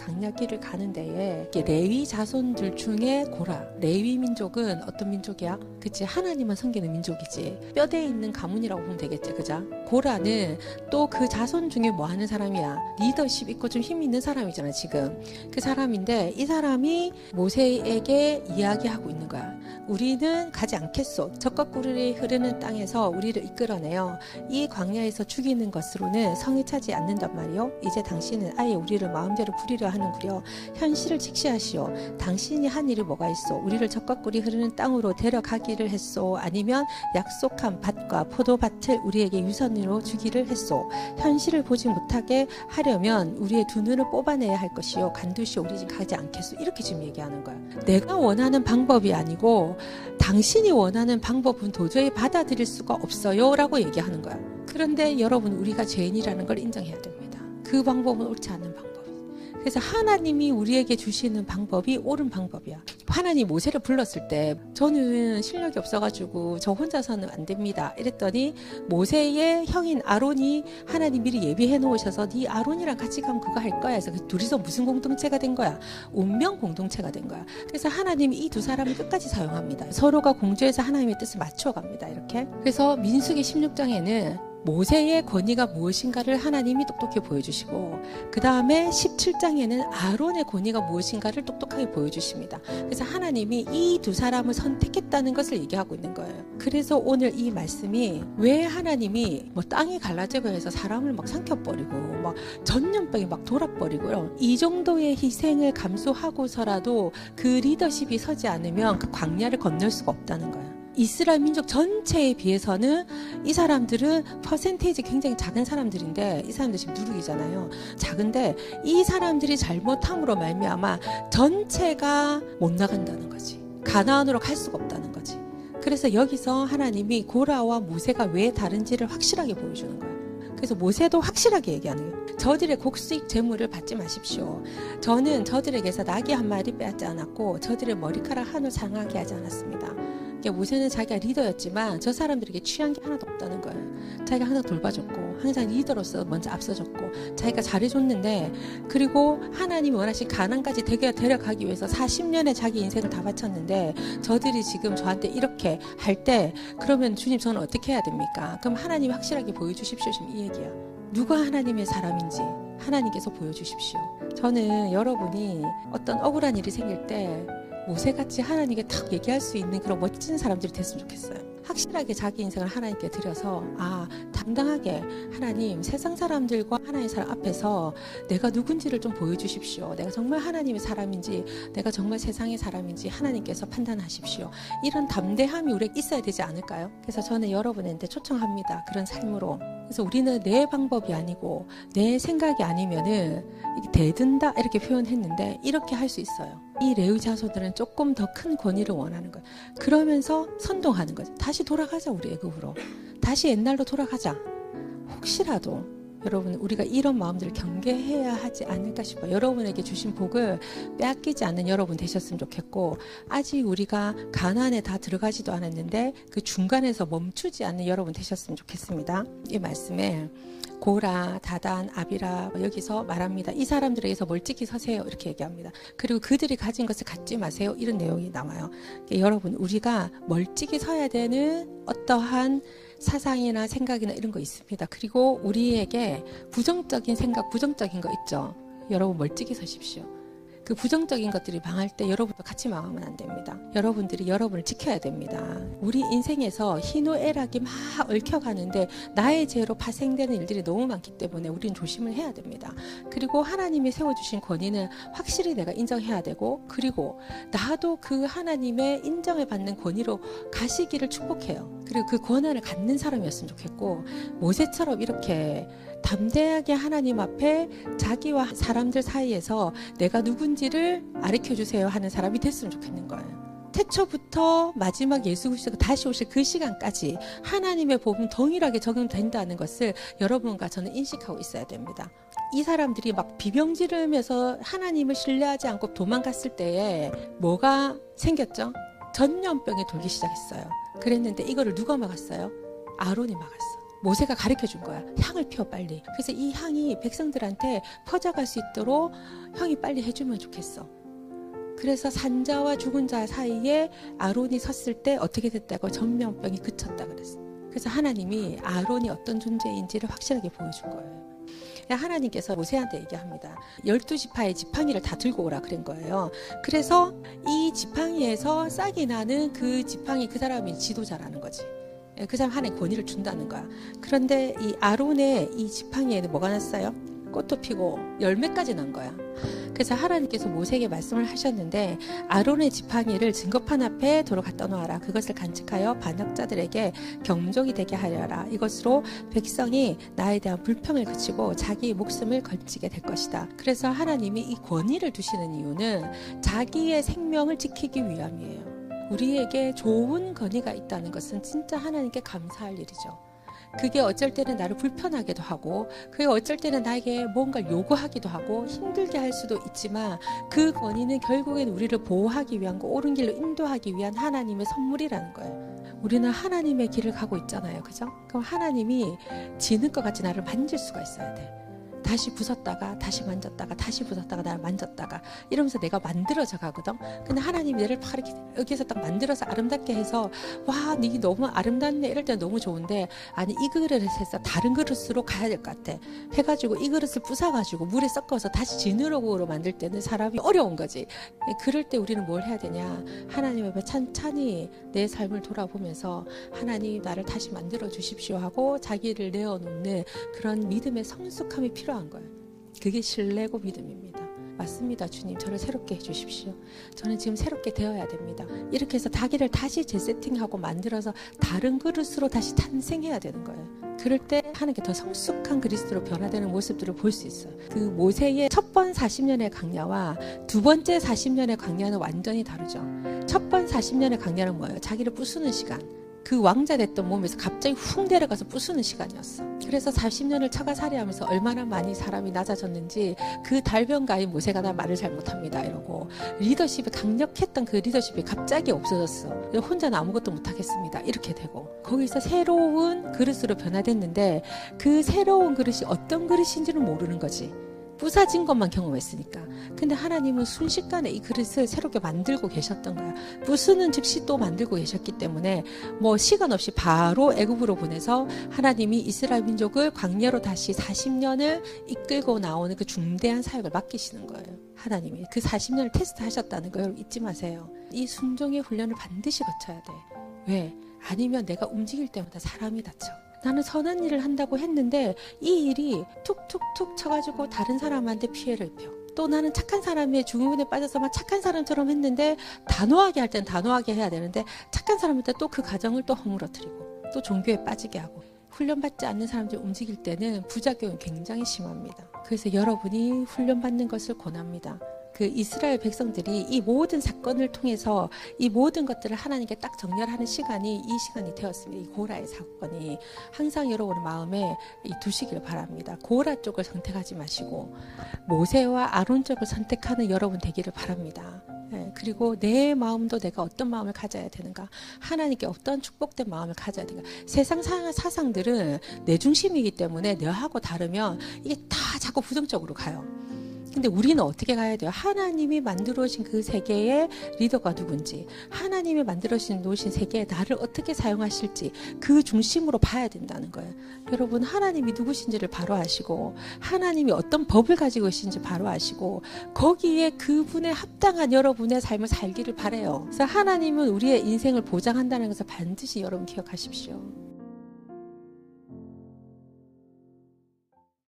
강야길을 가는 데에 레위 자손들 중에 고라. 레위 민족은 어떤 민족이야? 그치 하나님만 섬기는 민족이지. 뼈대에 있는 가문이라고 보면 되겠지, 그자? 고라는 또 그 자손 중에 뭐 하는 사람이야? 리더십 있고 좀 힘 있는 사람이잖아, 지금. 그 사람인데 이 사람이 모세에게 이야기하고 있는 거야. 우리는 가지 않겠소. 적과 꿀이 흐르는 땅에서 우리를 이끌어내요. 이 광야에서 죽이는 것으로는 성이 차지 않는단 말이요. 이제 당신은 아예 우리를 마음대로 부리려 하는구려. 현실을 직시하시오. 당신이 한 일이 뭐가 있어? 우리를 적과 꿀이 흐르는 땅으로 데려가기를 했소. 아니면 약속한 밭과 포도밭을 우리에게 유선으로 주기를 했소. 현실을 보지 못하게 하려면 우리의 두 눈을 뽑아내야 할 것이요. 간두시 우리 집 가지 않겠소. 이렇게 지금 얘기하는 거야. 내가 원하는 방법이 아니고 당신이 원하는 방법은 도저히 받아들일 수가 없어요. 라고 얘기하는 거야. 그런데 여러분, 우리가 죄인이라는 걸 인정해야 됩니다. 그 방법은 옳지 않은 방법. 그래서 하나님이 우리에게 주시는 방법이 옳은 방법이야. 하나님 모세를 불렀을 때 저는 실력이 없어가지고 저 혼자서는 안 됩니다. 이랬더니 모세의 형인 아론이 하나님 미리 예비해 놓으셔서 네 아론이랑 같이 가면 그거 할 거야. 그래서 그 둘이서 무슨 공동체가 된 거야? 운명 공동체가 된 거야. 그래서 하나님이 이 두 사람을 끝까지 사용합니다. 서로가 공주에서 하나님의 뜻을 맞춰갑니다. 이렇게. 그래서 민수기 16장에는 모세의 권위가 무엇인가를 하나님이 똑똑히 보여주시고 그 다음에 17장에는 아론의 권위가 무엇인가를 똑똑하게 보여주십니다. 그래서 하나님이 이 두 사람을 선택했다는 것을 얘기하고 있는 거예요. 그래서 오늘 이 말씀이 왜 하나님이 뭐 땅이 갈라지고 해서 사람을 막 삼켜버리고 막 전염병이 막 돌아버리고 이 정도의 희생을 감수하고서라도 그 리더십이 서지 않으면 그 광야를 건널 수가 없다는 거예요. 이스라엘 민족 전체에 비해서는 이 사람들은 퍼센테이지 굉장히 작은 사람들인데 이 사람들 지금 누룩이잖아요. 작은데 이 사람들이 잘못함으로 말미암아 전체가 못 나간다는 거지. 가나안으로 갈 수가 없다는 거지. 그래서 여기서 하나님이 고라와 모세가 왜 다른지를 확실하게 보여주는 거예요. 그래서 모세도 확실하게 얘기하는 거예요. 저들의 곡수익 재물을 받지 마십시오. 저는 저들에게서 낙이 한 마리 빼앗지 않았고 저들의 머리카락 한올 상하게 하지 않았습니다. 모세는 자기가 리더였지만 저 사람들에게 취한 게 하나도 없다는 거예요. 자기가 항상 돌봐줬고 항상 리더로서 먼저 앞서줬고 자기가 잘해줬는데 그리고 하나님이 원하신 가난까지 데려가기 위해서 40년의 자기 인생을 다 바쳤는데 저들이 지금 저한테 이렇게 할 때 그러면 주님 저는 어떻게 해야 됩니까? 그럼 하나님이 확실하게 보여주십시오. 지금 이 얘기야. 누가 하나님의 사람인지 하나님께서 보여주십시오. 저는 여러분이 어떤 억울한 일이 생길 때 모세같이 하나님께 탁 얘기할 수 있는 그런 멋진 사람들이 됐으면 좋겠어요. 확실하게 자기 인생을 하나님께 드려서 아 당당하게 하나님 세상 사람들과 하나님의 사람 앞에서 내가 누군지를 좀 보여주십시오. 내가 정말 하나님의 사람인지 내가 정말 세상의 사람인지 하나님께서 판단하십시오. 이런 담대함이 우리에 있어야 되지 않을까요? 그래서 저는 여러분한테 초청합니다. 그런 삶으로. 그래서 우리는 내 방법이 아니고 내 생각이 아니면은 대든다 이렇게 표현했는데 이렇게 할 수 있어요. 이 레위 자손들은 조금 더 큰 권위를 원하는 거예요. 그러면서 선동하는 거죠. 다시 돌아가자 우리 애굽으로. 다시 옛날로 돌아가자. 혹시라도 여러분 우리가 이런 마음들을 경계해야 하지 않을까 싶어요. 여러분에게 주신 복을 빼앗기지 않는 여러분 되셨으면 좋겠고 아직 우리가 가난에 다 들어가지도 않았는데 그 중간에서 멈추지 않는 여러분 되셨으면 좋겠습니다. 이 말씀에 고라, 다단, 아비라 여기서 말합니다. 이 사람들에게서 멀찍이 서세요. 이렇게 얘기합니다. 그리고 그들이 가진 것을 갖지 마세요. 이런 내용이 나와요. 그러니까 여러분 우리가 멀찍이 서야 되는 어떠한 사상이나 생각이나 이런 거 있습니다. 그리고 우리에게 부정적인 생각, 부정적인 거 있죠. 여러분 멀찍이 서십시오. 그 부정적인 것들이 망할 때 여러분도 같이 망하면 안 됩니다. 여러분들이 여러분을 지켜야 됩니다. 우리 인생에서 희노애락이 막 얽혀가는데 나의 죄로 파생되는 일들이 너무 많기 때문에 우리는 조심을 해야 됩니다. 그리고 하나님이 세워주신 권위는 확실히 내가 인정해야 되고 그리고 나도 그 하나님의 인정을 받는 권위로 가시기를 축복해요. 그리고 그 권한을 갖는 사람이었으면 좋겠고 모세처럼 이렇게 담대하게 하나님 앞에 자기와 사람들 사이에서 내가 누군지를 가르쳐 주세요 하는 사람이 됐으면 좋겠는 거예요. 태초부터 마지막 예수 그리스도가 다시 오실 그 시간까지 하나님의 복음 동일하게 적용된다는 것을 여러분과 저는 인식하고 있어야 됩니다. 이 사람들이 막 비병 지르면서 하나님을 신뢰하지 않고 도망갔을 때에 뭐가 생겼죠? 전염병이 돌기 시작했어요. 그랬는데 이거를 누가 막았어요? 아론이 막았어. 모세가 가르쳐 준 거야. 향을 피워 빨리. 그래서 이 향이 백성들한테 퍼져갈 수 있도록 형이 빨리 해주면 좋겠어. 그래서 산자와 죽은 자 사이에 아론이 섰을 때 어떻게 됐다고 전염병이 그쳤다 그랬어. 그래서 하나님이 아론이 어떤 존재인지를 확실하게 보여준 거예요. 하나님께서 모세한테 얘기합니다. 열두 지파의 지팡이를 다 들고 오라 그런 거예요. 그래서 이 지팡이에서 싹이 나는 그 지팡이 그 사람이 지도자라는 거지. 예, 그 사람 하나님 권위를 준다는 거야. 그런데 이 아론의 이 지팡이에는 뭐가 났어요? 꽃도 피고 열매까지 난 거야. 그래서 하나님께서 모세에게 말씀을 하셨는데 아론의 지팡이를 증거판 앞에 도로 갖다 놓아라. 그것을 간직하여 반역자들에게 경종이 되게 하려라. 이것으로 백성이 나에 대한 불평을 그치고 자기 목숨을 걸치게 될 것이다. 그래서 하나님이 이 권위를 두시는 이유는 자기의 생명을 지키기 위함이에요. 우리에게 좋은 권위가 있다는 것은 진짜 하나님께 감사할 일이죠. 그게 어쩔 때는 나를 불편하기도 하고, 그게 어쩔 때는 나에게 뭔가 요구하기도 하고, 힘들게 할 수도 있지만, 그 권위는 결국엔 우리를 보호하기 위한 거, 옳은 길로 인도하기 위한 하나님의 선물이라는 거예요. 우리는 하나님의 길을 가고 있잖아요. 그죠? 그럼 하나님이 지는 것 같이 나를 만질 수가 있어야 돼. 다시 부쉈다가 다시 만졌다가 다시 부쉈다가 나를 만졌다가 이러면서 내가 만들어져 가거든. 근데 하나님이 내를 막 이렇게 여기서 딱 만들어서 아름답게 해서 와, 네 너무 아름답네 이럴 때 너무 좋은데 아니 이 그릇에서 다른 그릇으로 가야 될 것 같아. 해가지고 이 그릇을 부숴가지고 물에 섞어서 다시 지느러으로 만들 때는 사람이 어려운 거지. 그럴 때 우리는 뭘 해야 되냐? 하나님 앞에 찬찬히 내 삶을 돌아보면서 하나님 나를 다시 만들어 주십시오 하고 자기를 내어놓는 그런 믿음의 성숙함이 필요한 필요한 거예요. 그게 신뢰고 믿음입니다. 맞습니다, 주님. 저를 새롭게 해주십시오. 저는 지금 새롭게 되어야 됩니다. 이렇게 해서 자기를 다시 재세팅하고 만들어서 다른 그릇으로 다시 탄생해야 되는 거예요. 그럴 때 하나님께 더 성숙한 그리스도로 변화되는 모습들을 볼 수 있어요. 그 모세의 첫 번 40년의 강야와 두 번째 40년의 강야는 완전히 다르죠. 첫 번 40년의 강야는 뭐예요? 자기를 부수는 시간. 그 왕자 됐던 몸에서 갑자기 훅 내려가서 부수는 시간이었어. 그래서 40년을 처가살이 하면서 얼마나 많이 사람이 낮아졌는지 그 달변가인 모세가 나 말을 잘 못합니다 이러고 리더십이 강력했던 그 리더십이 갑자기 없어졌어. 혼자는 아무것도 못하겠습니다 이렇게 되고 거기서 새로운 그릇으로 변화됐는데 그 새로운 그릇이 어떤 그릇인지는 모르는 거지. 부사진 것만 경험했으니까. 근데 하나님은 순식간에 이 그릇을 새롭게 만들고 계셨던 거야. 부수는 즉시 또 만들고 계셨기 때문에 뭐 시간 없이 바로 애굽으로 보내서 하나님이 이스라엘 민족을 광야로 다시 40년을 이끌고 나오는 그 중대한 사역을 맡기시는 거예요. 하나님이 그 40년을 테스트하셨다는 걸 잊지 마세요. 이 순종의 훈련을 반드시 거쳐야 돼. 왜? 아니면 내가 움직일 때마다 사람이 다쳐. 나는 선한 일을 한다고 했는데 이 일이 툭툭툭 쳐가지고 다른 사람한테 피해를 입혀. 또 나는 착한 사람의 중후군에 빠져서 막 착한 사람처럼 했는데 단호하게 할 땐 단호하게 해야 되는데 착한 사람한테 또 그 가정을 또 허물어뜨리고 또 종교에 빠지게 하고 훈련받지 않는 사람들 움직일 때는 부작용이 굉장히 심합니다. 그래서 여러분이 훈련받는 것을 권합니다. 그 이스라엘 백성들이 이 모든 사건을 통해서 이 모든 것들을 하나님께 딱 정렬하는 시간이 이 시간이 되었습니다. 이 고라의 사건이 항상 여러분의 마음에 두시길 바랍니다. 고라 쪽을 선택하지 마시고 모세와 아론 쪽을 선택하는 여러분 되기를 바랍니다. 네, 그리고 내 마음도 내가 어떤 마음을 가져야 되는가 하나님께 어떤 축복된 마음을 가져야 되는가 세상 사상들은 내 중심이기 때문에 내하고 다르면 이게 다 자꾸 부정적으로 가요 근데 우리는 어떻게 가야 돼요? 하나님이 만들어진 그 세계의 리더가 누군지, 하나님이 만들어진 놓으신 세계에 나를 어떻게 사용하실지 그 중심으로 봐야 된다는 거예요. 여러분, 하나님이 누구신지를 바로 아시고, 하나님이 어떤 법을 가지고 계신지 바로 아시고, 거기에 그분에 합당한 여러분의 삶을 살기를 바래요. 그래서 하나님은 우리의 인생을 보장한다는 것을 반드시 여러분 기억하십시오.